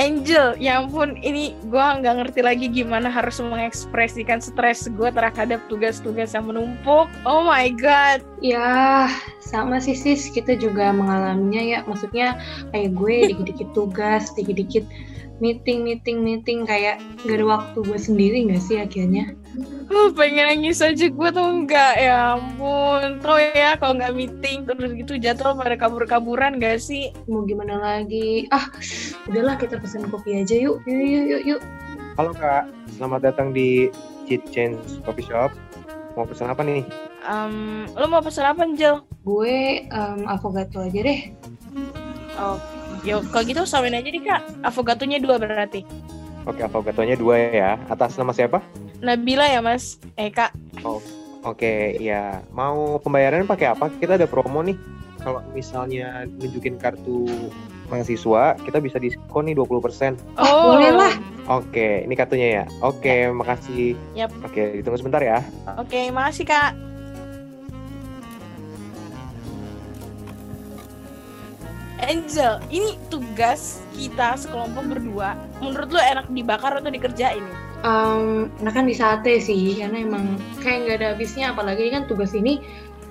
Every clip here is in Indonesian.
Angel, ya ampun, ini gue nggak ngerti lagi gimana harus mengekspresikan stres gue terhadap tugas-tugas yang menumpuk. Oh my god. Ya, sama sih sis, kita juga mengalaminya ya. Maksudnya kayak gue dikit-dikit tugas, dikit-dikit meeting, meeting, meeting kayak gak ada waktu gue sendiri gak sih akhirnya? Oh, pengen nangis aja gue tuh enggak ya ampun. Tau ya kalau nggak meeting terus gitu jadwal pada kabur-kaburan gak sih? Mau gimana lagi? Ah udahlah kita pesen kopi aja yuk. Yuk yuk yuk, yuk. halo kak. Selamat datang di Cheat Change Coffee Shop. Mau pesen apa nih? Um, lo mau pesen apa Angel gue um, avocado aja deh. Oh yuk kalau gitu samain aja deh kak avokadonya dua berarti Oke, avokadonya dua ya. Atas nama siapa? Nabila ya mas. Eh kak. Oh, Oke, ya. Mau pembayaran pakai apa? Kita ada promo nih. Kalau misalnya nunjukin kartu mahasiswa, kita bisa diskon nih 20%. Oh, boleh lah. Oke, ini kartunya ya. Oke, makasih. Yap. Oke, ditunggu sebentar ya. Oke, makasih kak. Angel, ini tugas kita sekelompok berdua. Menurut lu enak dibakar atau dikerjain? Um, nah kan di sate sih, karena emang kayak nggak ada habisnya. Apalagi kan tugas ini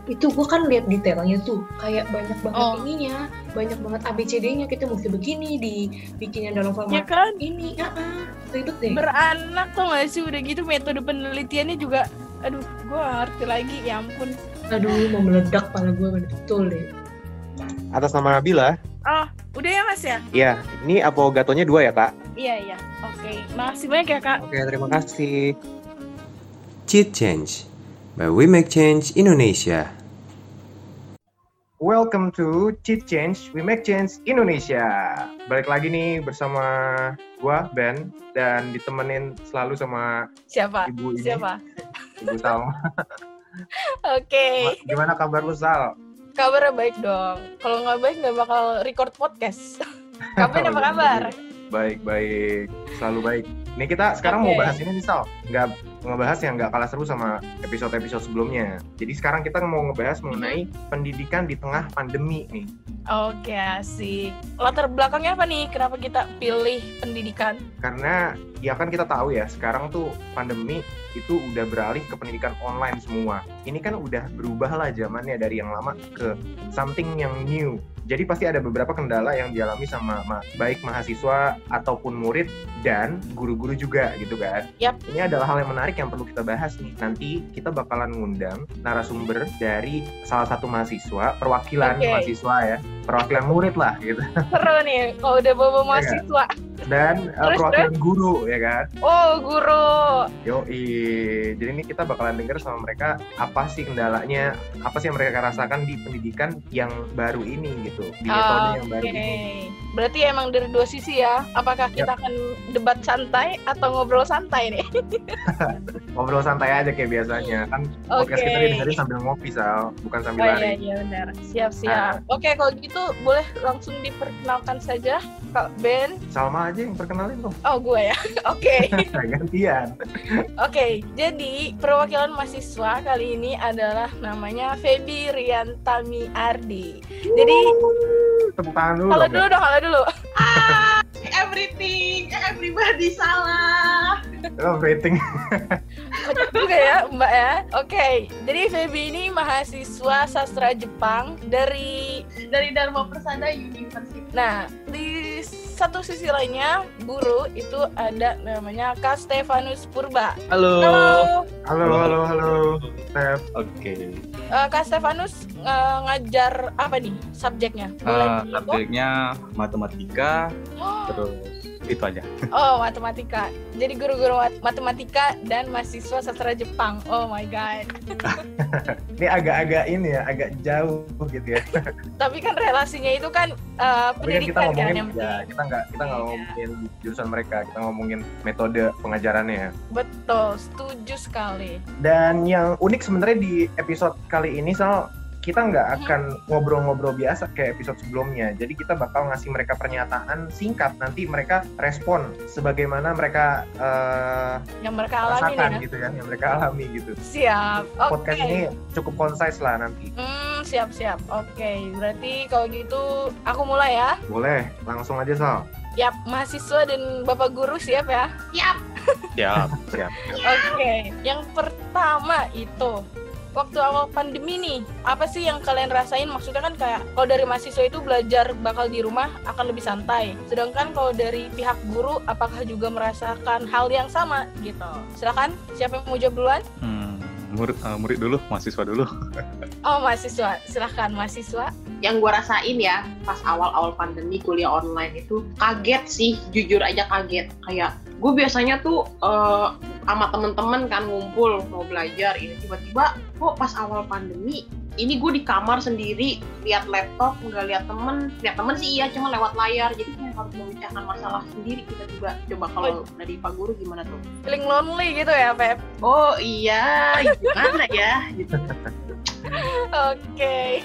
itu gue kan lihat detailnya tuh kayak banyak banget Oh. ininya banyak banget ABCD-nya kita mesti begini dibikinnya dalam Ya format kan? ini ya ribet deh Beranak tuh gak sih udah gitu metode penelitiannya juga aduh gue ngerti lagi ya ampun aduh mau meledak pala gue betul deh Atas nama Nabila. oh udah ya mas ya Iya, ini avokatonya dua ya, Kak? iya iya oke makasih banyak ya kak Oke, terima kasih. Cheat Change by We Make Change Indonesia. Welcome to Cheat Change, We Make Change Indonesia. Balik lagi nih bersama gua Ben dan ditemenin selalu sama siapa ibu ini, siapa Ibu Salma. oke Gimana kabar lu Sal? Kabarnya baik dong kalau nggak baik nggak bakal record podcast kapan apa kabar Baik, baik. Selalu baik. Nih kita sekarang mau Oke. bahas ini nih Sal. Nggak ngebahas yang nggak kalah seru sama episode-episode sebelumnya. Jadi sekarang kita mau ngebahas mengenai pendidikan di tengah pandemi nih. Oke, asik. Latar belakangnya apa nih? Kenapa kita pilih pendidikan? Karena ya kan kita tahu ya sekarang tuh pandemi itu udah beralih ke pendidikan online semua. Ini kan udah berubah lah zamannya dari yang lama ke something yang new. Jadi pasti ada beberapa kendala yang dialami sama ma- baik mahasiswa ataupun murid dan guru-guru juga gitu kan. Yap. Ini adalah hal yang menarik yang perlu kita bahas nih. Nanti kita bakalan ngundang narasumber dari salah satu mahasiswa, perwakilan Oke. mahasiswa ya, perwakilan murid lah gitu. Seru nih, kalau udah bawa Iya. mahasiswa. Dan uh, Terus, perwakilan guru ya kan. Oh, guru. Yoi, jadi ini kita bakalan denger sama mereka apa sih kendalanya, apa sih yang mereka rasakan di pendidikan yang baru ini gitu, di metode yang baru Oke. ini. Berarti emang dari dua sisi ya. Apakah kita akan debat santai atau ngobrol santai nih? Ngobrol santai aja kayak biasanya, kan Oke. podcast kita didengerin sambil ngopi Sal, bukan sambil Oh iya, lari. iya benar. Siap, siap. Oke, kalau gitu boleh langsung diperkenalkan saja Kak Ben. Salma aja yang perkenalin tuh, Oh, gue ya. Oke. gantian. Oke, jadi perwakilan mahasiswa kali ini adalah namanya Feby Riantami Ardi. Jadi, Tepuk tangan dulu halo dong. dulu dong, halo dulu. everything, everybody salah. Oh, rating. Kocak juga ya, Mbak ya. Oke, jadi Feby ini mahasiswa sastra Jepang dari Dari Dharma Persada University. Nah, di satu sisi lainnya, guru itu ada namanya Kak Stefanus Purba. Halo. Halo, Halo, halo, halo. Steph. Oke. eh, Kak Stefanus eh, ngajar apa nih subjeknya? Boleh di- subjeknya matematika, terus itu aja. Oh, matematika. Jadi guru-guru mat- matematika dan mahasiswa sastra Jepang. Oh my god. Ini agak-agak ini ya, agak jauh gitu ya. Tapi kan relasinya itu kan eh, Tapi kan kita pendidikan kan ngomongin, yang ya, kita nggak kita nggak Iya. ngomongin jurusan mereka, kita ngomongin metode pengajarannya ya. Betul, setuju sekali. Dan yang unik sebenarnya di episode kali ini Sal, kita nggak akan ngobrol-ngobrol biasa kayak episode sebelumnya. Jadi kita bakal ngasih mereka pernyataan singkat, nanti mereka respon sebagaimana mereka eh, Yang mereka alami rasakan nih. ya. gitu ya, yang mereka alami gitu. Siap. Oke. Podcast ini cukup concise lah nanti. Hmm, siap-siap. Oke, berarti kalau gitu aku mulai ya. Boleh, langsung aja Sal. Yap, mahasiswa dan bapak guru siap ya. Siap. Siap, siap. Oke, yang pertama itu waktu awal pandemi nih, apa sih yang kalian rasain? Maksudnya kan kayak kalau dari mahasiswa itu belajar bakal di rumah akan lebih santai. Sedangkan kalau dari pihak guru, apakah juga merasakan hal yang sama gitu? Silakan, siapa yang mau jawab duluan? Hmm, murid, eh, murid dulu, mahasiswa dulu. Oh, mahasiswa. Silahkan, mahasiswa. Yang gue rasain ya pas awal-awal pandemi kuliah online itu kaget sih, jujur aja kaget. Kayak gue biasanya tuh eh, sama temen-temen kan ngumpul mau belajar ini tiba-tiba kok pas awal pandemi ini gue di kamar sendiri lihat laptop nggak lihat temen. Lihat temen sih iya cuma lewat layar. Jadi kayak harus memecahkan masalah sendiri tiba-tiba coba kalau dari pak guru gimana tuh? Feeling lonely gitu ya, Pep? oh iya. Gimana ya? Gitu. Oke.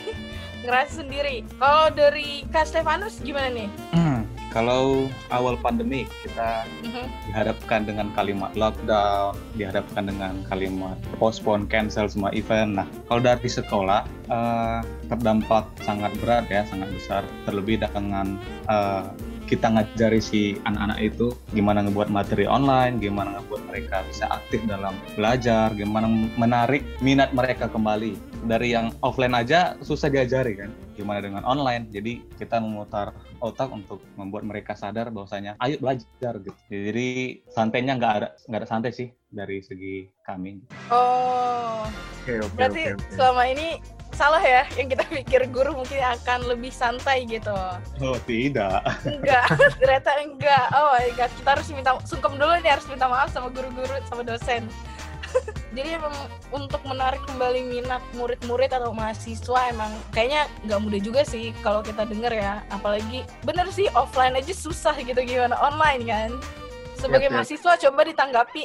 Ngerasa sendiri. Kalau dari Kak Stefanus gimana nih? Hmm, kalau awal pandemi kita Mhm. dihadapkan dengan kalimat lockdown, dihadapkan dengan kalimat postpone, cancel semua event. Nah, kalau dari sekolah eh, terdampak sangat berat ya, sangat besar. Terlebih dengan eh, kita ngajari si anak-anak itu gimana ngebuat materi online, gimana ngebuat mereka bisa aktif dalam belajar, gimana menarik minat mereka kembali. Dari yang offline aja susah diajari kan, gimana dengan online. Jadi kita memutar otak untuk membuat mereka sadar bahwasanya ayo belajar gitu. Jadi santainya nggak ada nggak ada santai sih dari segi kami. Oh, Oke, oke, berarti oke, oke. selama ini salah ya yang kita pikir guru mungkin akan lebih santai gitu. Oh tidak. Enggak, ternyata enggak. Oh my god, kita harus minta sungkem dulu nih harus minta maaf sama guru-guru sama dosen. Jadi emang untuk menarik kembali minat murid-murid atau mahasiswa emang kayaknya nggak mudah juga sih kalau kita denger ya. Apalagi bener sih offline aja susah gitu gimana online kan. Sebagai Yap, yap. mahasiswa coba ditanggapi.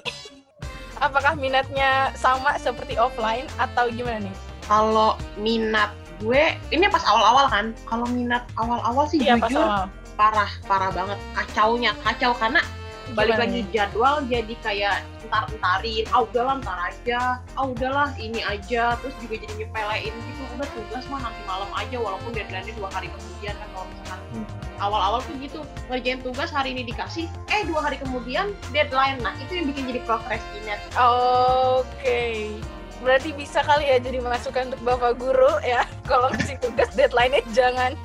Apakah minatnya sama seperti offline atau gimana nih? kalau minat gue ini pas awal-awal kan kalau minat awal-awal sih Iya pas jujur awal. parah parah banget kacaunya kacau karena balik Gimana lagi nih? jadwal jadi kayak entar entarin ah udahlah entar aja ah udahlah ini aja terus juga jadi nyepelein gitu udah tugas mah nanti malam aja walaupun deadline-nya dua hari kemudian kan kalau misalkan Hmm. awal-awal tuh gitu ngerjain tugas hari ini dikasih eh dua hari kemudian deadline nah itu yang bikin jadi procrastinate Oke. Berarti bisa kali ya jadi masukan untuk Bapak guru ya. Kalau ngasih tugas deadline-nya jangan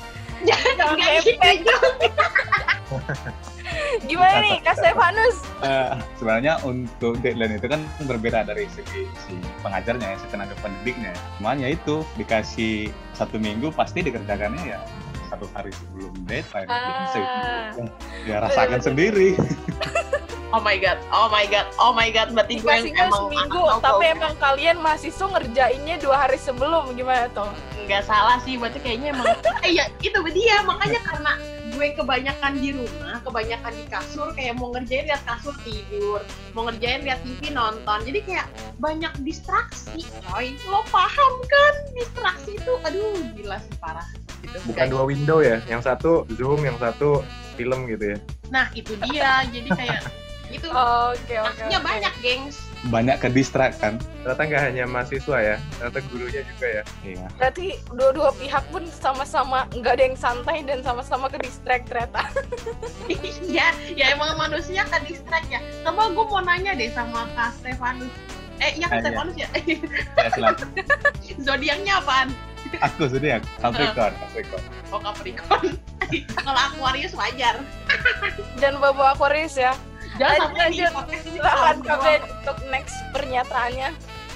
jangan Nggak mepet. gitu Gimana nih Kak Stefanus? Eh, sebenarnya untuk deadline itu kan berbeda dari segi si pengajarnya ya, si tenaga pendidiknya. Cuman ya itu dikasih satu minggu pasti dikerjakannya ya satu hari sebelum deadline. Jadi Ah. se- ya rasakan sendiri. oh my god oh my god oh my god berarti gue yang emang seminggu, anak tapi emang kalian mahasiswa ngerjainnya dua hari sebelum gimana tuh? nggak salah sih berarti kayaknya emang eh ya itu dia makanya karena gue kebanyakan di rumah kebanyakan di kasur kayak mau ngerjain lihat kasur tidur mau ngerjain lihat TV nonton. Jadi kayak banyak distraksi coy. Lo paham kan? Distraksi itu aduh gila sih parah. Gitu Bukan dua window ya, yang satu Zoom, yang satu film gitu ya. nah itu dia. Jadi kayak itu Oke oke. oke. banyak gengs Banyak ke distract kan. Ternyata nggak hanya mahasiswa ya, ternyata gurunya juga ya. Iya. Berarti dua-dua pihak pun sama-sama nggak ada yang santai dan sama-sama ke distract ternyata. ya ya emang manusia kan distract ya coba gue mau nanya deh sama kak Stefanus eh iya kak Ah, iya. Stefanus ya Ya, silakan. zodiaknya apaan Aku sudah ya, Capricorn, Capricorn. oh Capricorn kalau Aquarius wajar Dan Bapak Aquarius ya. Jangan Lanjut, sampai di lanjut. doang. Ben untuk next pernyataannya.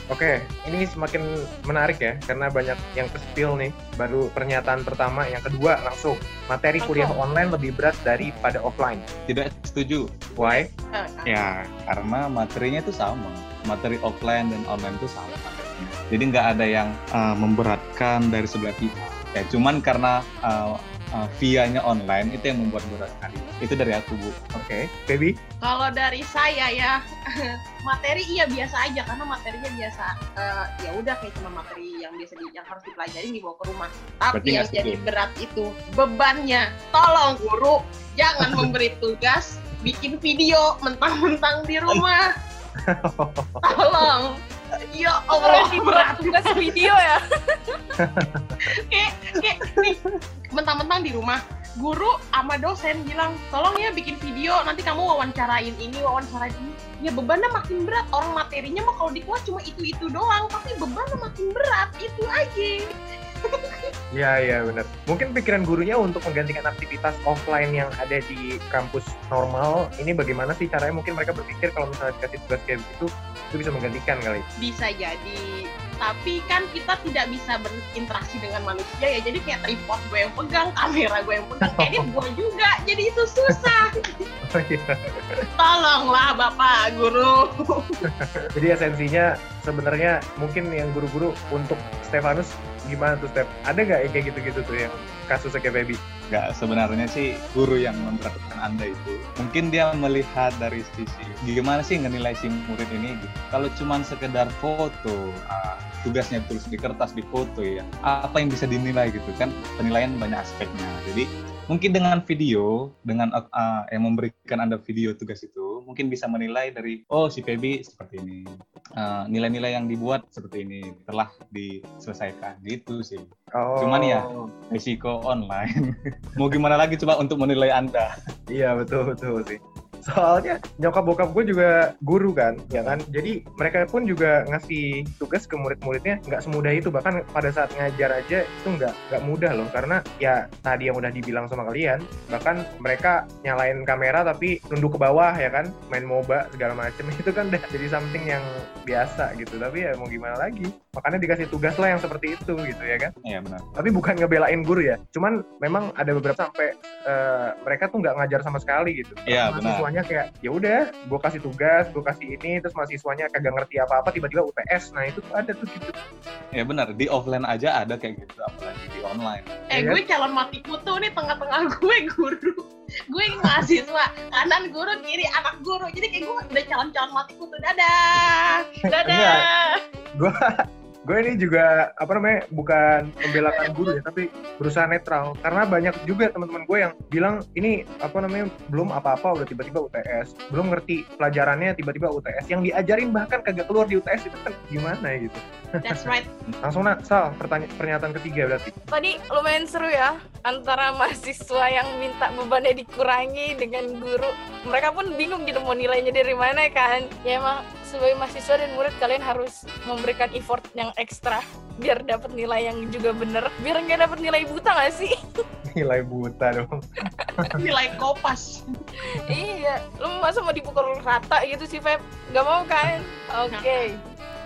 Oke, ini semakin menarik ya, karena banyak yang ke-spill nih. Baru pernyataan pertama, yang kedua langsung. Materi kuliah online lebih berat daripada offline. Tidak setuju. Why? Ya, karena materinya itu sama. Materi offline dan online itu sama. Jadi nggak ada yang uh, memberatkan dari sebelah pihak. Ya, cuman karena uh, uh, via-nya online itu yang membuat berat sekali. Itu dari aku, Bu. Oke, baby. kalau dari saya ya materi iya biasa aja karena materinya biasa eh, ya udah kayak cuma materi yang biasa di, yang harus dipelajari dibawa ke rumah tapi Berarti yang jadi berat itu bebannya tolong guru jangan memberi tugas bikin video mentang-mentang di rumah tolong ya Allah berat tugas video ya. kayak kayak nih mentang-mentang di rumah guru sama dosen bilang tolong ya bikin video nanti kamu wawancarain ini wawancarain ini ya bebannya makin berat orang materinya mah kalau di kelas cuma itu itu doang tapi bebannya makin berat itu aja Iya iya benar. Mungkin pikiran gurunya untuk menggantikan aktivitas offline yang ada di kampus normal, ini bagaimana sih caranya? Mungkin mereka berpikir kalau misalnya dikasih tugas kayak gitu, itu bisa menggantikan kali. bisa jadi tapi kan kita tidak bisa berinteraksi dengan manusia ya jadi kayak tripod gue yang pegang kamera gue yang pegang edit gue juga jadi itu susah Oh, iya. tolonglah bapak guru Jadi esensinya sebenarnya mungkin yang guru-guru untuk Stefanus gimana tuh Step? Ada nggak yang kayak gitu-gitu tuh yang kasusnya kayak baby? Nggak, sebenarnya sih guru yang memperhatikan Anda itu mungkin dia melihat dari sisi gimana sih ngenilai si murid ini gitu. Kalau cuma sekedar foto, ah, tugasnya tulis di kertas di foto ya, apa yang bisa dinilai gitu kan? Penilaian banyak aspeknya. Jadi mungkin dengan video, dengan ah, yang memberikan Anda video tugas itu, mungkin bisa menilai dari oh si Feby seperti ini. Ah, nilai-nilai yang dibuat seperti ini telah diselesaikan gitu sih Oh. Cuman ya, risiko online. Mau gimana lagi coba untuk menilai Anda? Iya betul betul sih. Soalnya nyokap bokap gue juga guru kan, ya kan. Jadi mereka pun juga ngasih tugas ke murid-muridnya nggak semudah itu. Bahkan pada saat ngajar aja itu nggak nggak mudah loh. Karena ya tadi yang udah dibilang sama kalian, bahkan mereka nyalain kamera tapi nunduk ke bawah ya kan, main moba segala macem itu kan udah jadi something yang biasa gitu. Tapi ya mau gimana lagi? Makanya dikasih tugas lah yang seperti itu gitu ya kan. Iya benar. tapi bukan ngebelain guru ya cuman memang ada beberapa sampai eh, mereka tuh nggak ngajar sama sekali gitu Iya, benar. mahasiswanya kayak ya udah gue kasih tugas gue kasih ini terus mahasiswanya kagak ngerti apa apa tiba-tiba UTS nah itu tuh ada tuh gitu Ya benar. Di offline aja ada kayak gitu, apalagi di online. eh Iya. gue calon mati kutu nih tengah-tengah gue guru gue mahasiswa kanan guru kiri anak guru jadi kayak gue udah calon-calon mati kutu dadah dadah gue gue ini juga apa namanya bukan membelakan guru ya tapi berusaha netral. Karena banyak juga teman-teman gue yang bilang ini apa namanya belum apa-apa udah tiba-tiba UTS belum ngerti pelajarannya tiba-tiba UTS yang diajarin bahkan kagak keluar di UTS itu kan gimana ya gitu. That's right. Langsung nak sal pertanyaan pernyataan ketiga berarti. Tadi lumayan seru ya antara mahasiswa yang minta bebannya dikurangi dengan guru. Mereka pun bingung gitu mau nilainya dari mana kan. Ya emang sebagai mahasiswa dan murid kalian harus memberikan effort yang ekstra biar dapat nilai yang juga bener. Biar nggak dapat nilai buta nggak sih? nilai buta dong nilai kopas iya, lu masa mau dipukul rata gitu sih Feb? Gak mau kan? Oke.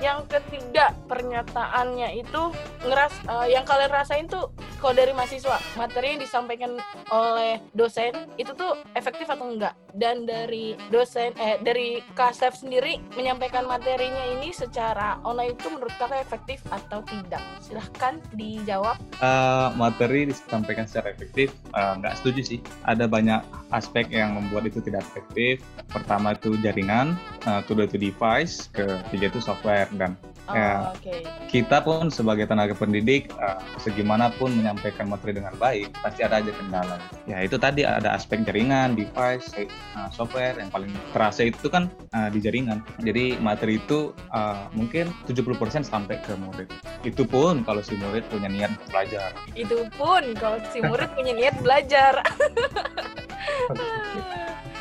Yang ketiga pernyataannya itu ngeras eh, yang kalian rasain tuh kalau dari mahasiswa materi yang disampaikan oleh dosen itu tuh efektif atau enggak dan dari dosen eh dari Kasef sendiri menyampaikan materinya ini secara online itu menurut kakak efektif atau tidak silahkan dijawab Eh, materi disampaikan secara efektif, nggak setuju sih. Ada banyak aspek yang membuat itu tidak efektif. Pertama itu jaringan, eh, kedua itu device, ketiga itu software dan Oh, Ya. oke. Kita pun sebagai tenaga pendidik eh, segimanapun menyampaikan materi dengan baik pasti ada aja kendala. Ya itu tadi ada aspek jaringan device eh, software yang paling terasa itu kan eh, di jaringan. Jadi materi itu eh, mungkin 70% sampai ke murid. Itu pun kalau si murid punya niat belajar. Itu pun kalau si murid punya niat belajar.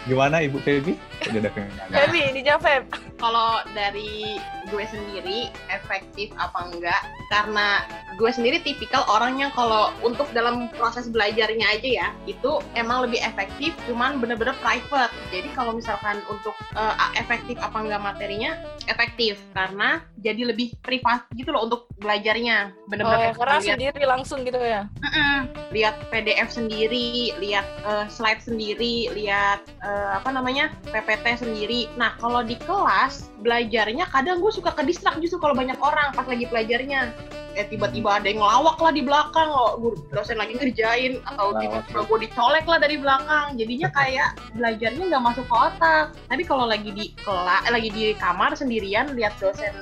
Gimana ibu Feby? Udah ada Feby dijawab Feb kalau dari gue sendiri efektif apa enggak. Karena gue sendiri tipikal orang yang kalau untuk dalam proses belajarnya aja ya itu emang lebih efektif cuman bener-bener private. Jadi kalau misalkan untuk eh, efektif apa enggak materinya efektif. Karena jadi lebih privat gitu loh untuk belajarnya. Oh, bener-bener karena lihat sendiri langsung gitu ya? Lihat PDF sendiri, lihat eh, slide sendiri, lihat eh, apa namanya PPT sendiri. Nah kalau di kelas belajarnya kadang gue suka ke distrak justru kalau banyak orang pas lagi pelajarnya. Eh tiba-tiba ada yang ngelawak lah di belakang, loh guru dosen lagi ngerjain atau tiba-tiba gue dicolek lah dari belakang. Jadinya kayak belajarnya nggak masuk ke otak. Tapi kalau lagi di kelas, lagi di kamar sendirian lihat dosen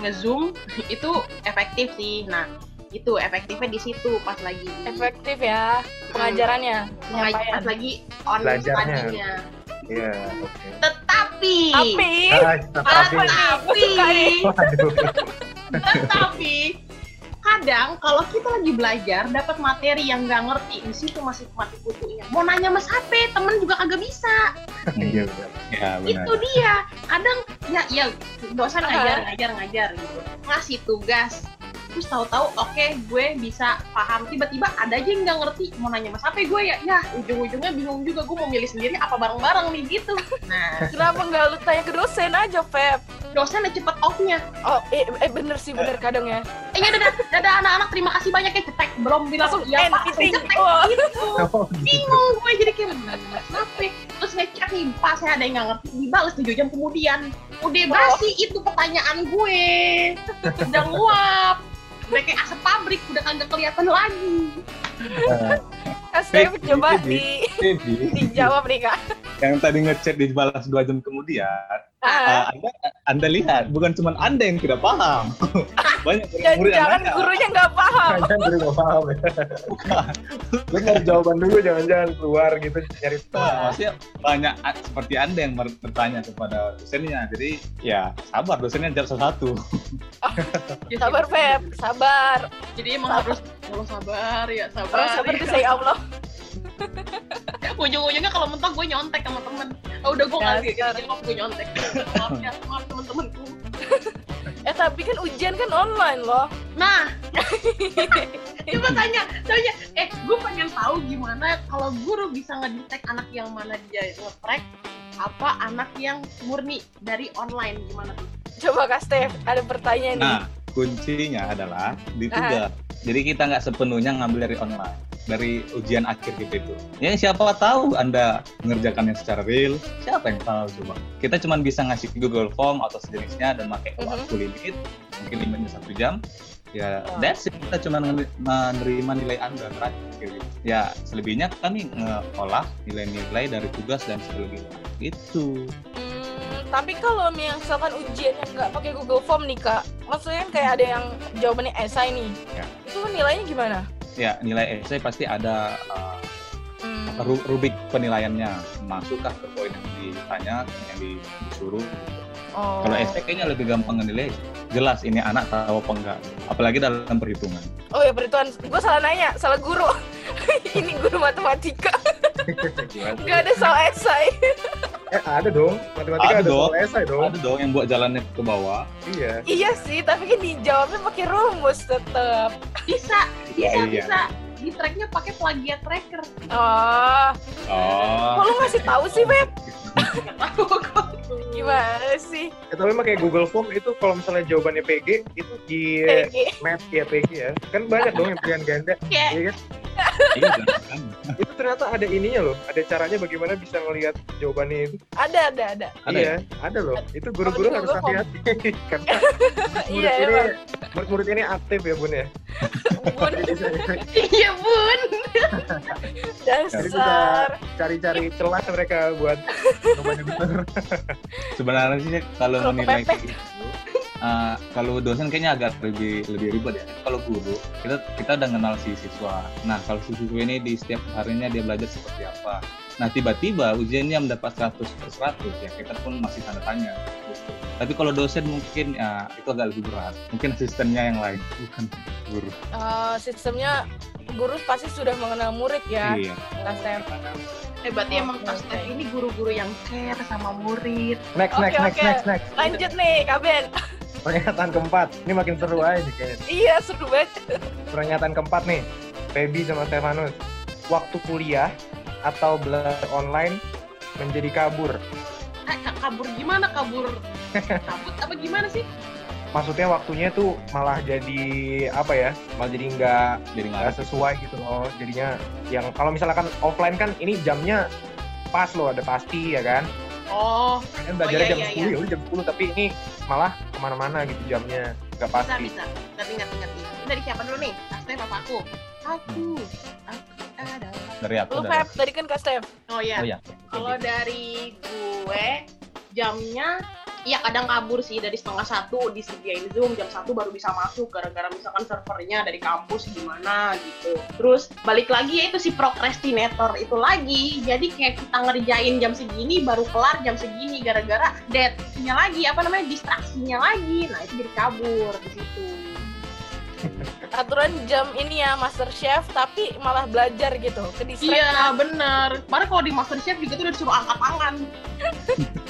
ngezoom itu efektif sih. Nah itu efektifnya di situ pas lagi efektif ya pengajarannya penyampaian pas lagi online Belajarnya. Iya oke. Tetapi, tapi. Ah, tapi nih waduh. Tetapi, kadang kalau kita lagi belajar dapat materi yang nggak ngerti di situ masih mati kutunya. Mau nanya mas HP temen juga kagak bisa. Iya. Ya benar. itu dia. Kadang ya ya dosen ngajar ngajar ngajar gitu. Ngasih tugas terus tahu-tahu oke gue bisa paham. Tiba-tiba ada aja yang nggak ngerti. Mau nanya mas apa gue ya? Ya ujung-ujungnya bingung juga gue mau milih sendiri apa bareng-bareng nih gitu. Nah. Kenapa nggak lu tanya ke dosen aja, Feb? dosen cepet off-nya. Oh, eh, eh bener sih, bener kadang ya. eh ya dadah. Dadah anak-anak. Terima kasih banyak ya cetek. Belum bilang Langsung ya end pak cetek Oh. gitu. Bingung gue jadi kayak kenapa terus ngecek nih pas saya ada yang nggak ngerti. Dibalas 7 jam kemudian. Udah basi itu pertanyaan gue. Udah nguap udah kayak asap pabrik udah kagak kelihatan lagi Step Feb, coba di dijawab nih kak. yang tadi ngechat dibalas dua jam kemudian, Ah, uh, anda, anda lihat bukan cuma anda yang tidak paham, banyak murid yang jangan nanya. gurunya nggak paham. Jangan dulu nggak paham ya. Lu nyari jawaban dulu, jangan-jangan keluar gitu nyari Nah, maksudnya banyak seperti anda yang ber- bertanya kepada dosennya, jadi ya sabar dosennya jawab satu-satu. Sabar Feb, sabar. jadi emang harus kalau sabar ya sabar. Orang seperti saya Allah. ujung-ujungnya kalau mentok gue nyontek sama temen. Oh, udah gue nggak Dasar. jawab gue nyontek. Maaf ya maaf temen-temenku. Eh tapi kan ujian kan online loh. nah. Coba tanya tanya. Eh gue pengen tahu gimana kalau guru bisa ngedetek anak yang mana dia ngetrack apa anak yang murni dari online? Gimana tuh Coba Kak Steph, ada pertanyaan nih. Nah, kuncinya adalah di tugas. Jadi kita nggak sepenuhnya ngambil dari online, dari ujian akhir kita itu. Ya siapa tahu Anda mengerjakannya secara real, siapa yang tahu coba. Kita cuma bisa ngasih Google Form atau sejenisnya dan pakai Mhm. waktu limit, mungkin limitnya satu jam. Ya, Oh. that's it. Kita cuma mener- menerima nilai Anda terakhir. Ya, selebihnya kami ngolah nilai-nilai dari tugas dan sebagainya. Itu. Hmm, tapi kalau misalkan ujiannya nggak pakai Google Form nih kak, maksudnya kan kayak ada yang jawabannya esai nih. Ya. Itu nilainya gimana? Ya, nilai essay pasti ada uh, Hmm, Ru- rubik penilaiannya masukkah ke poin yang ditanya yang di- disuruh oh. kalau essay kayaknya lebih gampang nilai jelas ini anak tahu apa enggak apalagi dalam perhitungan Oh ya perhitungan, gue salah nanya, salah guru. Ini guru matematika, nggak ada soal esai. Eh ada dong, matematika Ada ada, dong. soal esai dong. ada dong yang buat jalannya ke bawah Iya. iya sih, tapi kan dijawabnya pakai rumus tetap. bisa Ya, bisa iya. bisa di tracknya pakai plagiat tracker Oh, oh kok lu ngasih tahu sih Beb? tahu kok Gimana sih? Ya, tapi pakai Google Form itu kalau misalnya jawabannya PG itu di PG. match ya PG ya. Kan banyak dong yang pilihan ganda. kayak Iya kan? iya kan Itu ternyata ada ininya loh. Ada caranya bagaimana bisa ngelihat jawabannya itu. Ada, ada, ada. Ada iya, ada loh. Itu guru-guru harus hati-hati. Karena Iya, murid ini emang. murid-murid ini aktif ya bun ya. Bun, iya bun dasar. cari-cari celah mereka buat jawabannya benar. sebenarnya sih kalau menilai kepepet. Uh, kalau dosen kayaknya agak lebih lebih ribet ya. Kalau guru kita kita udah kenal si siswa. Nah kalau si siswa ini di setiap harinya dia belajar seperti apa? Nah tiba-tiba ujiannya mendapat 100 per 100 ya. Kita pun masih tanda tanya. Tapi kalau dosen mungkin ya itu agak lebih berat. Mungkin asistennya yang lain. Bukan guru. Eh, sistemnya guru pasti sudah mengenal murid ya, iya. Steph. eh berarti emang Kak oke. Steph ini guru-guru yang care sama murid. Next, Oke, next, next, oke. next, next. Lanjut nih, Kak Pernyataan keempat. Ini makin seru aja kayaknya. Iya, seru banget. Pernyataan keempat nih. Feby sama Stefanus. Waktu kuliah atau belajar online menjadi kabur. eh ka- kabur gimana kabur kabut apa gimana sih Maksudnya waktunya tuh malah jadi apa ya? Malah jadi nggak jadi nggak sesuai gitu loh. Jadinya yang kalau misalkan offline kan ini jamnya pas loh, ada pasti ya kan? Oh. Kan belajarnya iya, jam iya, 10 ya udah jam 10 tapi ini malah ke mana-mana gitu jamnya nggak bisa pasti. bisa. Ngerti ngerti ngerti Ini dari siapa dulu nih? Kak Steph apa aku? Aku aku adalah dari aku Lu dari Feb, tadi kan Kak Steph. oh ya oh ya Kalau dari gue jamnya Iya kadang kabur sih dari setengah satu disediain zoom jam satu baru bisa masuk gara-gara misalkan servernya dari kampus gimana gitu. Terus balik lagi ya itu si procrastinator itu lagi. Jadi kayak kita ngerjain jam segini baru kelar jam segini gara-gara deadnya lagi apa namanya distraksinya lagi. Nah itu jadi kabur di situ. aturan jam ini ya Master Chef tapi malah belajar gitu ke Iya bener. Kemarin kalau di MasterChef juga tuh udah disuruh angkat tangan.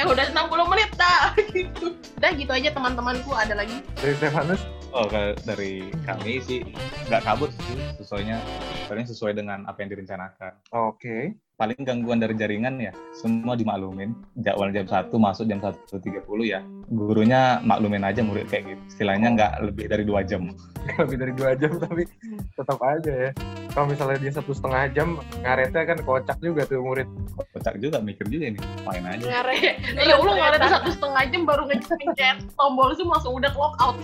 ya udah 60 menit dah gitu. Udah gitu aja teman-temanku ada lagi. Dari Stefanus, Oh, kalau dari kami sih nggak kabut sih, sesuainya, sebenarnya sesuai dengan apa yang direncanakan. oke. Paling gangguan dari jaringan ya, semua dimaklumin. Jadwal jam 1 masuk jam 1.30 ya. Gurunya maklumin aja murid kayak gitu. Istilahnya nggak lebih dari dua jam. Lebih dari dua jam tapi tetap aja ya. Kalau misalnya dia satu setengah jam, ngaretnya kan kocak juga tuh murid. Kocak juga, mikir juga ini. Main aja. ngaret Ya nggak ada satu setengah jam baru ngencet tombol itu langsung udah clock out.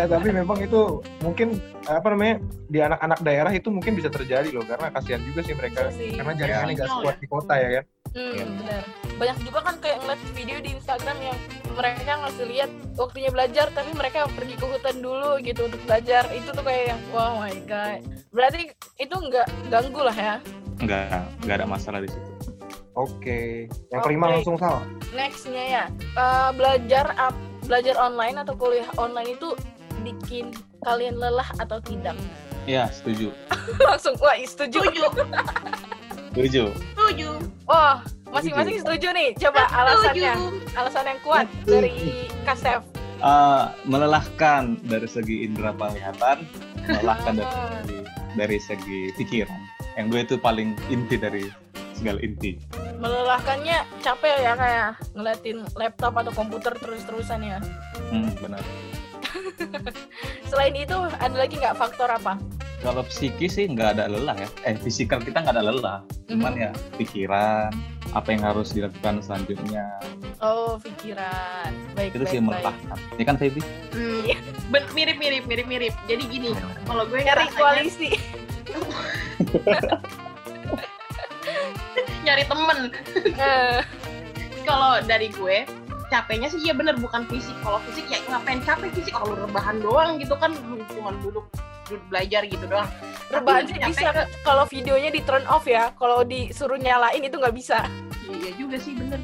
Eh, tapi memang itu mungkin apa namanya di anak-anak daerah itu mungkin bisa terjadi loh karena kasihan juga sih mereka sih. Karena jaringannya nggak Iya. sekuat di kota ya kan. Hmm, Iya. benar. Banyak juga kan kayak ngeliat video di Instagram yang mereka ngasih lihat waktunya belajar tapi mereka pergi ke hutan dulu gitu untuk belajar. Itu tuh kayak yang wow my god. Berarti itu nggak ganggu lah ya. Nggak, nggak ada masalah di situ. Oke. Yang kelima Oke. langsung salah. Nextnya ya eh, belajar ap- belajar online atau kuliah online itu bikin kalian lelah atau tidak? Iya, setuju. Langsung wah setuju. Setuju, Setuju. setuju. Oh masing-masing setuju nih. Coba alasannya. Setuju. Alasan yang kuat dari Kasef. Eh, melelahkan dari segi indera penglihatan, melelahkan dari segi, dari segi pikiran. Yang gue itu paling inti dari segala inti. melelahkannya capek ya kayak ngeliatin laptop atau komputer terus-terusan ya. Hmm, benar. Selain itu ada lagi nggak faktor apa? Kalau psikis sih nggak ada lelah ya. Eh, fisikal kita nggak ada lelah. Cuman Mhm. ya pikiran, apa yang harus dilakukan selanjutnya. Oh pikiran. Baik Itu baik sih melelahkan. Ya kan, Feby? Hmm, Iya. ben- mirip-mirip, mirip-mirip. Jadi gini, kalau gue Nyari ngerasanya- koalisi. nyari temen. Eh, Kalau dari gue, capeknya sih iya bener bukan fisik. Kalau fisik ya ngapain capek fisik? Kalau rebahan doang gitu kan, cuma duduk duduk belajar gitu doang. Rebahan Tapi sih bisa kalau videonya di turn off ya. Kalau disuruh nyalain itu nggak bisa. Iya juga sih bener.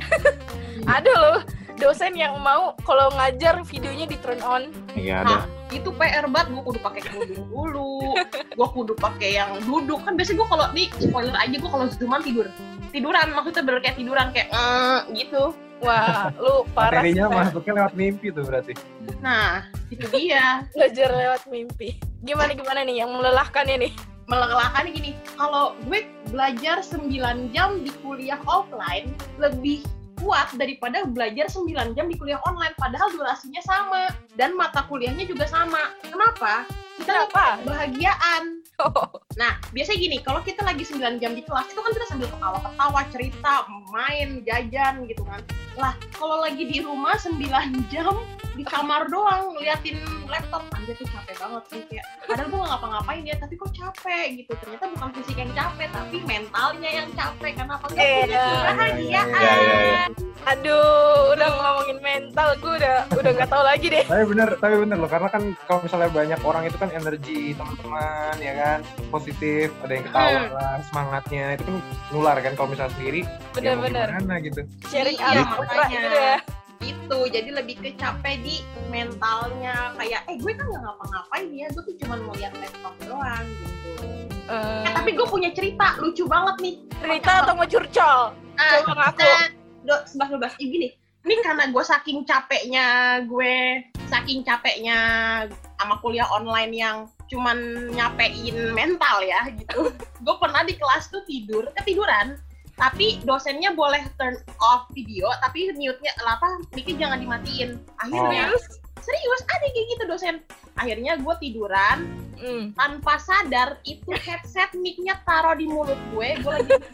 Ada loh dosen yang mau kalau ngajar videonya di turn on. Iya Nah, ada. itu PR banget gue kudu pakai kerudung dulu gue kudu pakai yang duduk kan biasanya gue kalau nih spoiler aja gue kalau zooman tidur tiduran maksudnya bener kayak tiduran kayak eh, gitu Wah, lu parah. Materinya masuknya lewat mimpi tuh berarti. nah itu dia Belajar lewat mimpi. Gimana gimana nih yang melelahkannya nih? melelahkan gini kalau gue belajar 9 jam di kuliah offline lebih kuat daripada belajar 9 jam di kuliah online padahal durasinya sama dan mata kuliahnya juga sama kenapa kita Kenapa? kebahagiaan Oh, Nah, biasanya gini, kalau kita lagi 9 jam di kelas, itu kan kita sambil ketawa-ketawa, cerita, main, jajan gitu kan. Lah, kalau lagi di rumah 9 jam di kamar doang ngeliatin laptop, anjir tuh capek banget sih kayak. Padahal gue gak ngapa-ngapain ya, tapi kok capek gitu. Ternyata bukan fisik yang capek, tapi mentalnya yang capek. Kenapa nggak Iya. punya kebahagiaan? Aduh, udah ngomongin mental, gue udah udah nggak tahu lagi deh. Tapi bener, tapi bener loh karena kan kalau misalnya banyak orang itu kan energi teman-teman ya kan positif, ada yang ketawa, semangatnya itu kan nular kan kalau misalnya sendiri ya mau Bener-bener. gimana gitu. Sharing Iya, makanya. gitu ya. gitu jadi lebih ke capek di mentalnya kayak eh gue kan nggak ngapa-ngapain ya gue tuh cuma ngeliat laptop doang gitu Eh, Eh, tapi gue punya cerita lucu banget nih cerita atau mau curcol? Ah, Coba ngaku. do- sebelas dua belas Ih, gini ini karena gue saking capeknya gue saking capeknya sama kuliah online yang cuman nyapein mental ya gitu. Gue pernah di kelas tuh tidur ketiduran tapi dosennya boleh turn off video tapi mute-nya apa mic-nya jangan dimatiin. Akhirnya Serius? serius? Ada kayak gitu dosen. Akhirnya gue tiduran Hmm. tanpa sadar itu headset mic-nya taruh di mulut gue gue lagi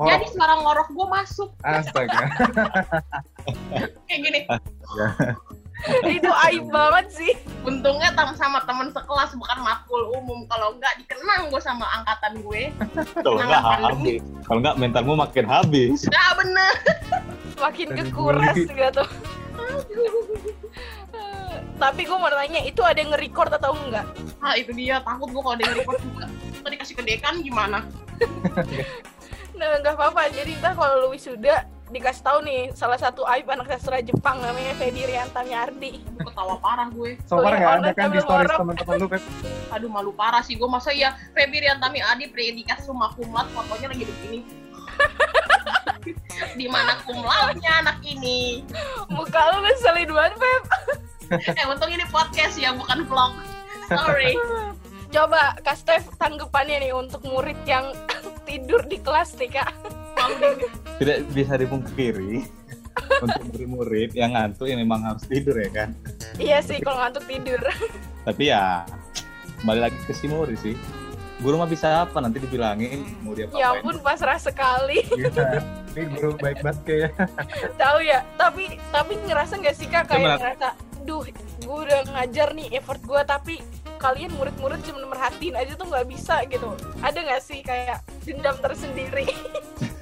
Oh, jadi suara ngorok gue masuk. Astaga. kayak gini itu aib banget sih. untungnya tam sama temen sekelas bukan matkul umum kalau enggak dikenang gue sama angkatan gue Kalau nggak pandemi. habis. Kalau nggak mentalmu makin habis. nah bener Makin kekuras gitu. Tapi gue mau nanya, itu ada yang nge-record atau enggak? ah itu dia takut gue kalau denger report juga Ntar dikasih ke dekan gimana Nah, nggak apa-apa. Jadi ntar kalau lu wisuda, dikasih tahu nih salah satu aib anak sastra Jepang namanya Fedi Riantami Ardi. ketawa parah gue So far Kuliah nggak ada kan di stories teman-teman lu kan? aduh malu parah sih gue masa ya Feby Riantami Adi predikat cum laude fotonya lagi begini di mana cum laude-nya anak ini Muka lu ngeselin banget, Feb. eh untung ini podcast ya bukan vlog sorry Coba Kak Steph tanggapannya nih untuk murid yang tidur di kelas nih, Kak. Tidak bisa dipungkiri untuk murid-murid yang ngantuk ya memang harus tidur ya kan. Iya sih kalau ngantuk tidur. Tapi ya kembali lagi ke si murid sih. Guru mah bisa apa nanti dibilangin mau dia Ya apa ampun pasrah sekali. Iya. Ini guru baik banget kayaknya. Tahu ya, tapi tapi ngerasa nggak sih Kak kayak ngerasa duh gue udah ngajar nih effort gue tapi kalian murid-murid cuma merhatiin aja tuh nggak bisa gitu ada nggak sih kayak dendam tersendiri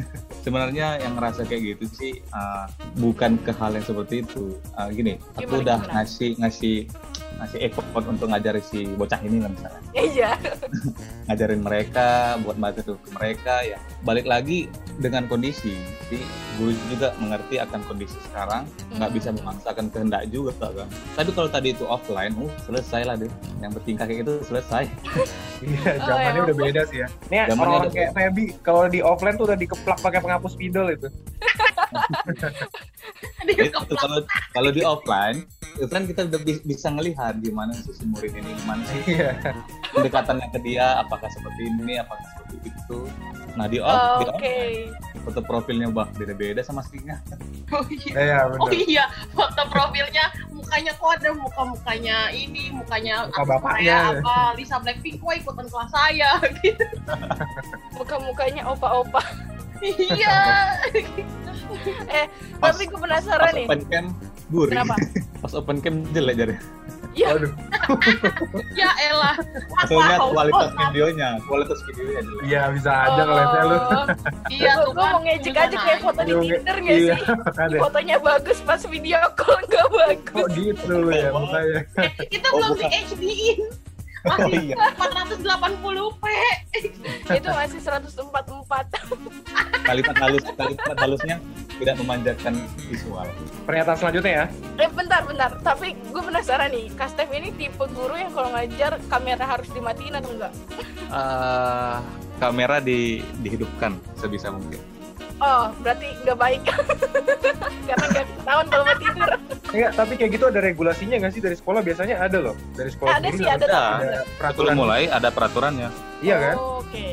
sebenarnya yang ngerasa kayak gitu sih uh, bukan ke hal yang seperti itu Uh, gini aku udah gimana? ngasih ngasih ngasih effort untuk ngajarin si bocah ini lah misalnya. Iya. Ngajarin mereka buat materi ke mereka ya. Balik lagi dengan kondisi. Jadi guru juga mengerti akan kondisi sekarang. Nggak Hmm. bisa memaksakan kehendak juga kan. Tapi kalau tadi itu offline uh selesai lah deh. Yang bertingkah kayak gitu selesai. Iya, Oh, zamannya emang. udah beda sih ya. Ini Zamannya orang udah kayak Feby, kalau di offline tuh udah dikeplak pakai penghapus spidol itu. Itu kalau kalau di offline itu kan kita udah bi- bisa ngelihat gimana sih si murid ini gimana sih Iya. pendekatannya ke dia apakah seperti ini apakah seperti itu nah di off Oh, di oke off foto profilnya bah beda-beda sama aslinya oh iya Iya, Oh benar. iya, foto profilnya mukanya kok ada muka-mukanya ini, mukanya Muka bapaknya. Korea apa Lisa Blackpink kok ikutan kelas saya gitu. muka-mukanya opa-opa iya. eh Pas- tapi gue penasaran pas nih open cam gurih kenapa pas open cam jelek jadi Waduh. ya elah. maksudnya kualitas Oh, videonya kualitas videonya jelek Iya, bisa aja ngeliatnya lu. Oh, Iya tuh gue mau ngejek aja kayak foto di Iya, Tinder nggak Iya, sih ada. fotonya bagus pas video call nggak bagus Kok gitu lu ya mukanya? Eh, itu Oh, belum di. HD-in. oh Masih iya 480p. itu masih 144 kalimat halus kalimat halusnya tidak memanjakan visual Pernyataan selanjutnya ya. eh bentar bentar tapi gue penasaran nih Kastef ini tipe guru yang kalau ngajar kamera harus dimatiin atau enggak Eh, kamera di, dihidupkan sebisa mungkin oh berarti nggak baik karena nggak ketahuan kalau mau tidur Enggak, tapi kayak gitu ada regulasinya nggak sih dari sekolah biasanya ada loh. Dari sekolah ada sih ada Ada. ada sebelum peraturan. mulai ada peraturannya Iya kan? Oh, oke.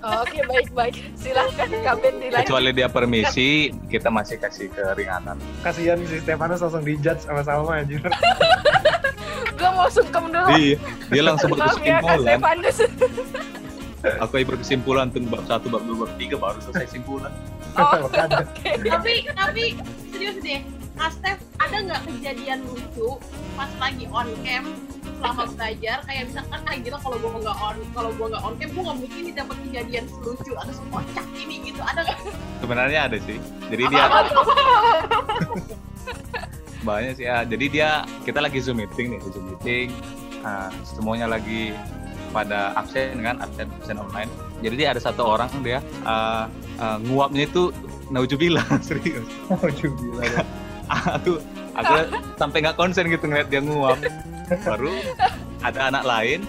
Oh, oke baik baik. Silahkan Kaben dilanjut. Kecuali dia permisi kita masih kasih keringanan. Kasihan si Stefanus langsung dijudge sama Salma anjir. gue mau sungkem dulu. Dia dia langsung maaf ya berkesimpulan. Stefanus. Aku yang berkesimpulan tuh bab satu bab dua bab tiga baru selesai simpulan. Oh oke. tapi tapi serius deh. Kak Steph, ada nggak kejadian lucu pas lagi on cam selama belajar kayak misalkan ah gila kalau gua nggak on kalau gua nggak on cam gua nggak mungkin nih dapat kejadian lucu atau sekocak ini gitu. Ada nggak? Sebenarnya ada sih. Jadi Apa- dia apa banyak sih ya. Jadi dia kita lagi zoom meeting nih zoom meeting. Ah, semuanya lagi pada absen kan absen absen online. Jadi dia ada satu orang dia ah, ah, nguapnya itu naujubillah serius. Gila ya. aku aku sampai nggak konsen gitu ngeliat dia nguap baru ada anak lain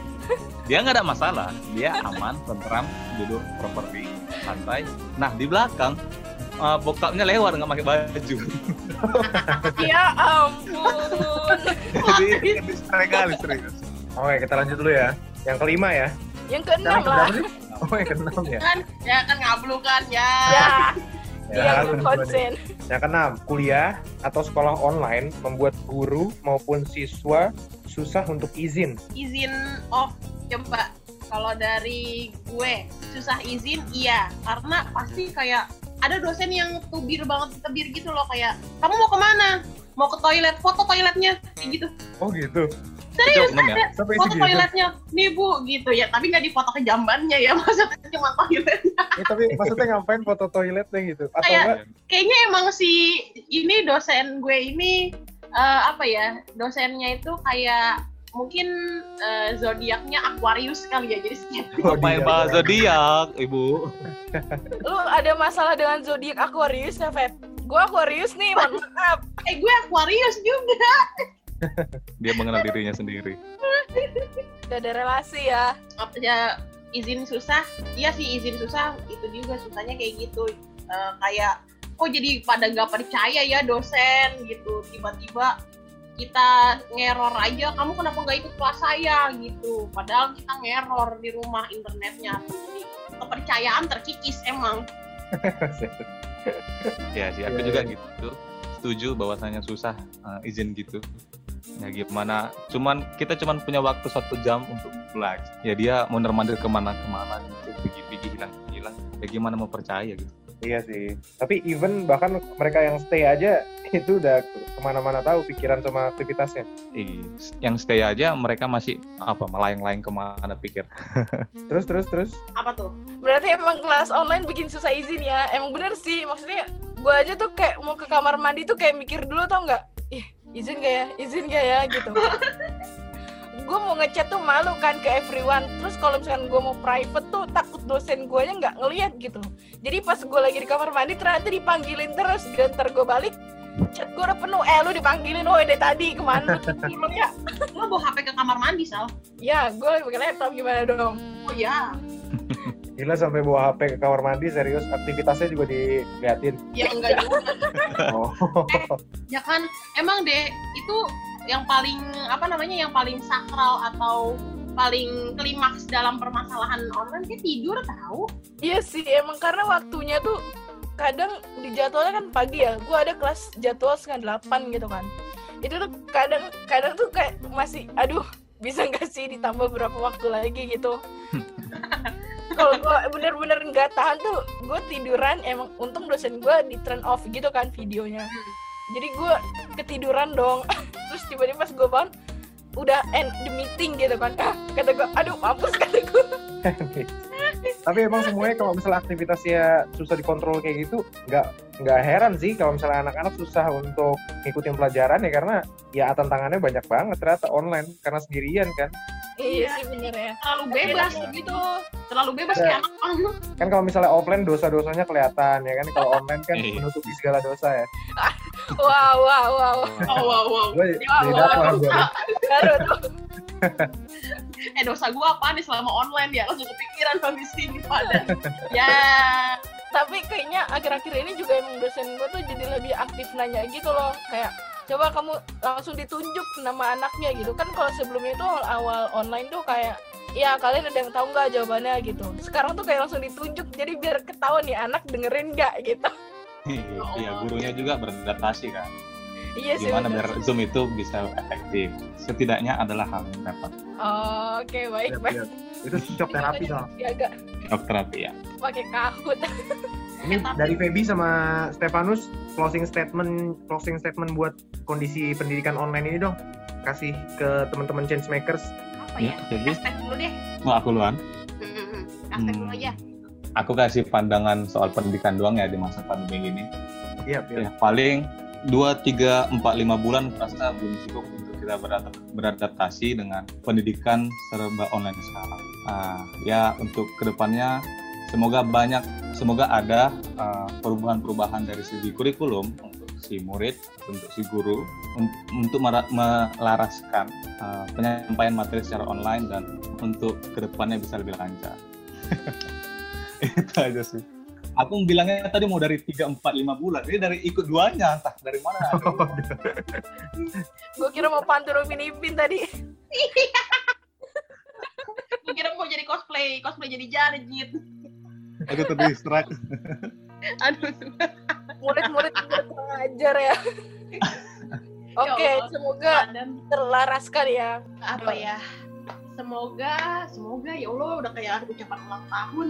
dia nggak ada masalah. Dia aman tentram duduk properti santai. Nah di belakang uh, bokapnya lewat nggak pakai baju. Ya ampun. Jadi sering kali serius. Oke, kita lanjut dulu ya. Yang kelima ya. yang keenam lah? Oh, yang keenam ya. kan ya kan ngablu kan ya. Ya Ya, yang konsen. Yang keenam, kuliah atau sekolah online membuat guru maupun siswa susah untuk izin. izin oh coba. Kalau dari gue susah izin iya. Karena pasti kayak ada dosen yang tubir banget tebir gitu loh. Kayak kamu mau ke mana? Mau ke toilet? Foto toiletnya. Kayak gitu. Oh gitu. itu umum ya? Sampai foto segitu. toiletnya. Nih bu gitu. Ya tapi nggak difoto ke jambannya ya. Maksudnya cuma toiletnya. Ya, tapi maksudnya ngapain foto toiletnya gitu? Atau Kayak- enggak? kayaknya emang si ini dosen gue ini eh, apa ya dosennya itu kayak mungkin eh, zodiaknya Aquarius kali ya jadi setiap Oh, Main dia. bahas zodiak, Ibu. Lu ada masalah dengan zodiak Aquarius ya, Fet? Gue Aquarius nih, mohon maaf. eh gue Aquarius juga Dia mengenal dirinya sendiri. Gak ada relasi ya. Apa- ya izin susah iya sih izin susah itu juga susahnya kayak gitu Eh, kayak kok jadi pada nggak percaya ya dosen gitu tiba-tiba kita ngeror aja kamu kenapa nggak ikut kelas saya gitu padahal kita ngeror di rumah internetnya jadi kepercayaan terkikis emang Ya sih, aku Iya, juga iya. gitu. Setuju bahwasanya susah uh, izin gitu. Ya gimana? Cuman kita cuman punya waktu satu jam untuk belajar. Ya dia mondar mandir ke mana-kemana gitu, pergi-pergi hilang-hilang. Ya gimana mau percaya gitu? Iya sih. Tapi even bahkan mereka yang stay aja itu udah ke mana-mana tahu pikiran sama aktivitasnya. Eh, yang stay aja mereka masih apa melayang-layang ke mana pikir. Terus terus terus. apa tuh Berarti emang kelas online bikin susah izin ya. Emang bener sih, maksudnya gue aja tuh kayak mau ke kamar mandi tuh kayak mikir dulu tau nggak? Ih, izin gak ya? Izin gak ya? Gitu. gue mau ngechat tuh malu kan ke everyone. Terus kalau misalkan gue mau private tuh takut dosen gue nya nggak ngeliat gitu. Jadi pas gue lagi di kamar mandi ternyata dipanggilin terus. Dan ntar gue balik, chat gue udah penuh. Eh lu dipanggilin, oh dari tadi ke mana? lu ya? lo bawa HP ke kamar mandi sal Ya, gue lagi pakai laptop gimana dong? oh ya Gila sampai bawa HP ke kamar mandi serius aktivitasnya juga diliatin. ya enggak juga Oh. ya kan emang deh itu yang paling apa namanya yang paling sakral atau paling klimaks dalam permasalahan online dia tidur tahu Iya sih, emang karena waktunya tuh kadang di jadwalnya kan pagi ya. Gue ada kelas jadwal setengah delapan gitu kan. Itu tuh kadang kadang tuh kayak masih, aduh bisa nggak sih ditambah berapa waktu lagi gitu. Kalau gue bener-bener nggak tahan tuh, gue tiduran. Emang untung dosen gue di turn off gitu kan videonya. Jadi gue ketiduran dong. Terus tiba-tiba pas gue bangun, udah end the meeting gitu kan. Ah, kata gue, aduh mampus kata gue. Tapi emang semuanya kalau misalnya aktivitasnya susah dikontrol kayak gitu, nggak nggak heran sih kalau misalnya anak-anak susah untuk ngikutin pelajaran ya karena ya tantangannya banyak banget ternyata online karena sendirian kan. Iya sih bener ya. terlalu bebas gitu terlalu bebas Ya. kayak anak-anak Kan kalau misalnya offline dosa-dosanya kelihatan ya kan. Kalau online kan Iya. menutupi segala dosa ya. Wow, wow, wow. wow wow wow Gue Ya, gue. Baru tuh. eh dosa gua apa nih selama online ya langsung kepikiran habis ini pada ya Tapi kayaknya akhir-akhir ini juga emang dosen gue tuh jadi lebih aktif nanya gitu loh. Kayak coba kamu langsung ditunjuk nama anaknya gitu kan kalau sebelumnya itu awal online tuh kayak ya kalian ada yang tahu nggak jawabannya gitu sekarang tuh kayak langsung ditunjuk jadi biar ketahuan nih anak dengerin nggak gitu Iya, gurunya juga beradaptasi kan. iya sih Gimana bener. biar Zoom itu bisa efektif. Setidaknya adalah hal yang dapat Oh, oke baik Siap, baik siap. Itu shock terapi soal. Ya, agak shock terapi ya. pakai kahut Ini dari Feby sama Stefanus closing statement closing statement buat kondisi pendidikan online ini dong. Kasih ke teman-teman change makers. Apa Ya, ya jadi dulu deh mau aku luan. Hmm, dulu Hmm. aja Aku kasih pandangan soal pendidikan doang ya di masa pandemi ini. Iya. Ya, paling 2, 3, 4, 5 bulan rasa belum cukup untuk kita beradap- beradaptasi dengan pendidikan serba online sekarang. Ah, ya untuk ke depannya semoga banyak, semoga ada ah, perubahan-perubahan dari segi kurikulum si murid, untuk si guru, un- untuk melaraskan ah, penyampaian materi secara online dan untuk ke depannya bisa lebih lancar. Itu aja sih. Aku bilangnya tadi mau dari 3, 4, 5 bulan. Ini dari ikut duanya, entah dari mana. gue kira mau pantun Upin Ipin tadi gue kira mau jadi cosplay cosplay jadi Janet Aku terdistract. aduh murid-murid udah kurang ajar ya. Oke, Ya Allah. semoga dan terlaraskan ya. apa ya? Semoga semoga ya Allah udah kayak ucapan ulang tahun.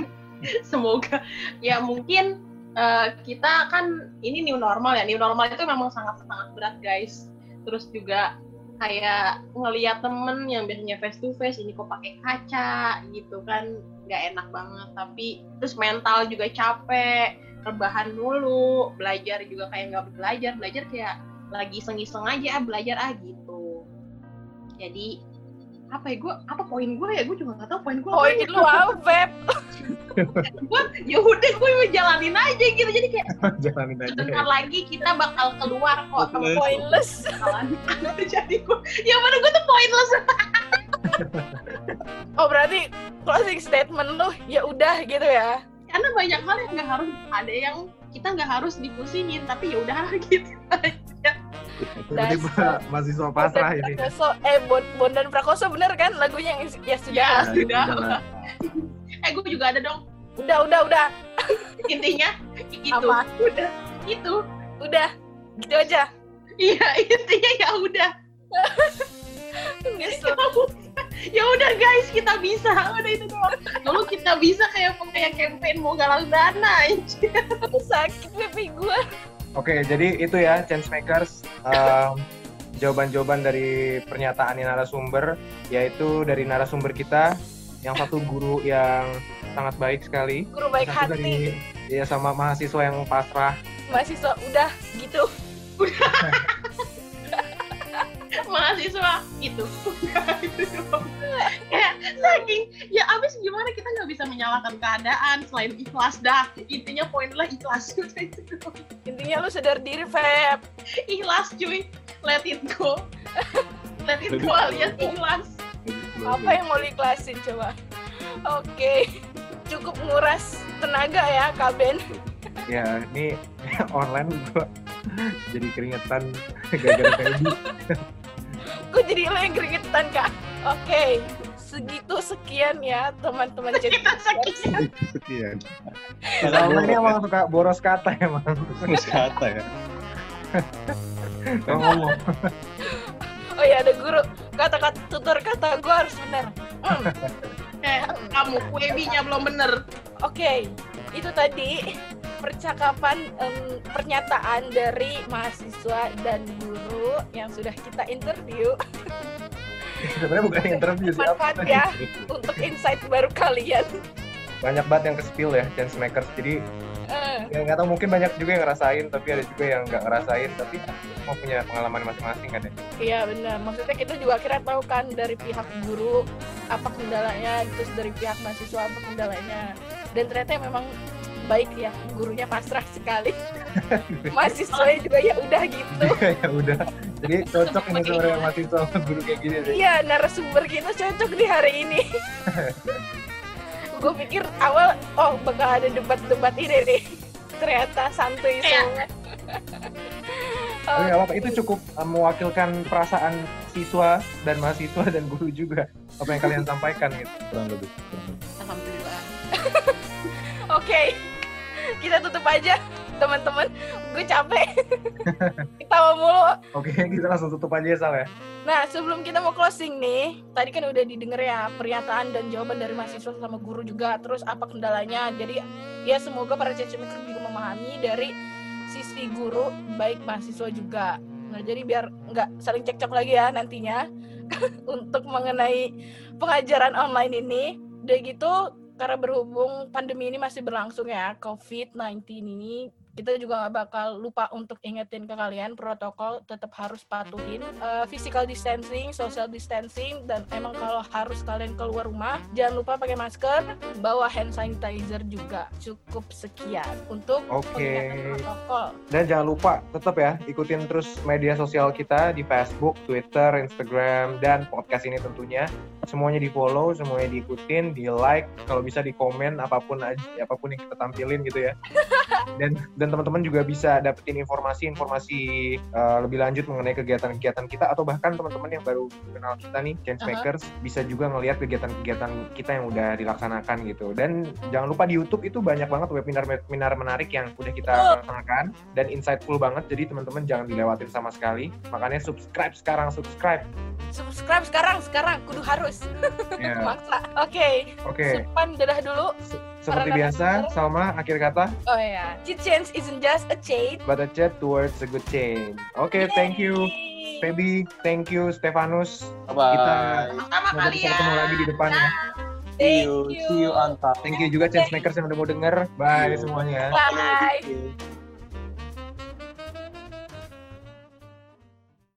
Semoga. Ya mungkin eh, kita kan ini new normal ya. New normal itu memang sangat sangat berat guys. Terus juga kayak ngeliat temen yang biasanya face to face ini kok pakai kaca gitu kan. Nggak enak banget. Tapi terus mental juga capek rebahan mulu belajar juga kayak nggak belajar belajar kayak lagi iseng-iseng aja ah, belajar ah gitu. Jadi apa ya gue apa poin gue ya? Gue juga nggak tahu poin gue Poin lu apa, Feb? gue ya udah gue jalanin aja gitu. Jadi kayak jalanin aja. sebentar lagi kita bakal keluar kok Pointless. jadi gue ya mana gue tuh pointless Oh, berarti closing statement lu ya udah gitu ya. Karena banyak hal yang nggak harus ada yang kita nggak harus dipusingin tapi ya udah gitu aja tiba-tiba mahasiswa pasrah Bondan ini Prakoso, eh Bon, Bondan Prakoso bener kan lagunya yang ya sudah. Ya, sudah. eh gue juga ada dong Udah, udah, udah. intinya itu Apa? udah itu Udah. Gitu aja. iya intinya ya udah Nyesel. Ya udah guys kita bisa udah itu doang dulu kita bisa kayak kayak campaign mau galang dana anjir. Sakit pipi gue. Oke, jadi itu ya change makers. Um, jawaban-jawaban dari pernyataan narasumber, yaitu dari narasumber kita yang satu guru yang sangat baik sekali, Guru baik satu hati. dari ya sama mahasiswa yang pasrah. Mahasiswa udah gitu. mahasiswa itu menyalahkan keadaan selain ikhlas dah intinya poin lah ikhlas udah itu doang. Intinya lu sadar diri, Feb. ikhlas cuy let it go let it go alias ikhlas Apa yang mau diklasin coba? Oke. Cukup nguras tenaga ya, Kak Ben. Ya, ini online gua jadi keringetan gara-gara Feby. Gue jadi lo yang keringetan, Kak. Oke. Segitu sekian ya teman-teman jadi sakit Sekian. Salma ini emang suka boros kata emang. Terus kata ya. Kalau ngomong. Oh ya ada guru kata-kata tutur kata gue harus benar. Hmm, eh kamu webinya belum bener Oke, itu tadi percakapan em, pernyataan dari mahasiswa dan guru yang sudah kita interview. Sebenarnya bukan interview sih. apa Manfaat ya untuk insight baru kalian. Banyak banget yang ke spill ya change makers. Jadi Eh, ya nggak tahu mungkin banyak juga yang ngerasain tapi ada juga yang nggak ngerasain tapi semua punya pengalaman masing-masing kan ya Iya benar. Maksudnya kita juga akhirnya tahu kan dari pihak guru apa kendalanya, terus dari pihak mahasiswa apa kendalanya. Dan ternyata memang baik ya gurunya pasrah sekali. Mahasiswanya juga ya udah gitu. ya udah jadi cocok ini sebenarnya mahasiswa sama guru kayak gini deh Iya narasumber kita cocok di hari ini. Gue pikir awal oh bakal ada debat-debat ini nih. Ternyata santuy Iya. semua. tapi apa-apa itu cukup uh, mewakilkan perasaan siswa dan mahasiswa dan guru juga apa yang kalian sampaikan gitu Kurang lebih. kurang lebih. alhamdulillah Oke, kita tutup aja teman-teman. Gue capek. Ketawa mulu. oke kita langsung tutup aja ya Sal ya Nah, sebelum kita mau closing nih, tadi kan udah didengar ya pernyataan dan jawaban dari mahasiswa sama guru juga, terus apa kendalanya. Jadi ya semoga para cecemaker juga memahami dari sisi guru baik mahasiswa juga. Nah, jadi biar nggak saling cekcok lagi ya nantinya untuk mengenai pengajaran online ini. Udah gitu, karena berhubung pandemi ini masih berlangsung ya, COVID-19 ini, kita juga nggak bakal lupa untuk ingetin ke kalian protokol tetap harus patuhin Eh, physical distancing, social distancing dan emang kalau harus kalian keluar rumah jangan lupa pakai masker, bawa hand sanitizer juga. Cukup sekian untuk Oke. pengingatkan protokol. dan jangan lupa tetap ya ikutin terus media sosial kita di Facebook, Twitter, Instagram dan podcast ini tentunya semuanya di follow, semuanya diikutin, di like, kalau bisa di komen apa pun aja, apa pun yang kita tampilin gitu ya. Dan dan teman-teman juga bisa dapetin informasi-informasi uh, lebih lanjut mengenai kegiatan-kegiatan kita atau bahkan teman-teman yang baru kenal kita nih Changemakers bisa juga ngelihat kegiatan-kegiatan kita yang udah dilaksanakan gitu. Dan jangan lupa di YouTube itu banyak banget webinar-webinar menarik yang udah kita laksanakan dan insightful banget. Jadi teman-teman jangan dilewatin sama sekali. Makanya subscribe sekarang, subscribe. Subscribe sekarang, sekarang kudu harus. Ya, Maksa. Oke, Oke, Supan dadah dulu. seperti biasa, Salma akhir kata, Oh ya, cheat change isn't just a change. but a chat towards a good change. Oke, thank you. Feby, thank you Stefanus. Bye. Kita sama bisa ketemu lagi di depan ya. See you. See you on top. Thank you juga changemakers yang udah mau denger. Bye semuanya. Bye. You.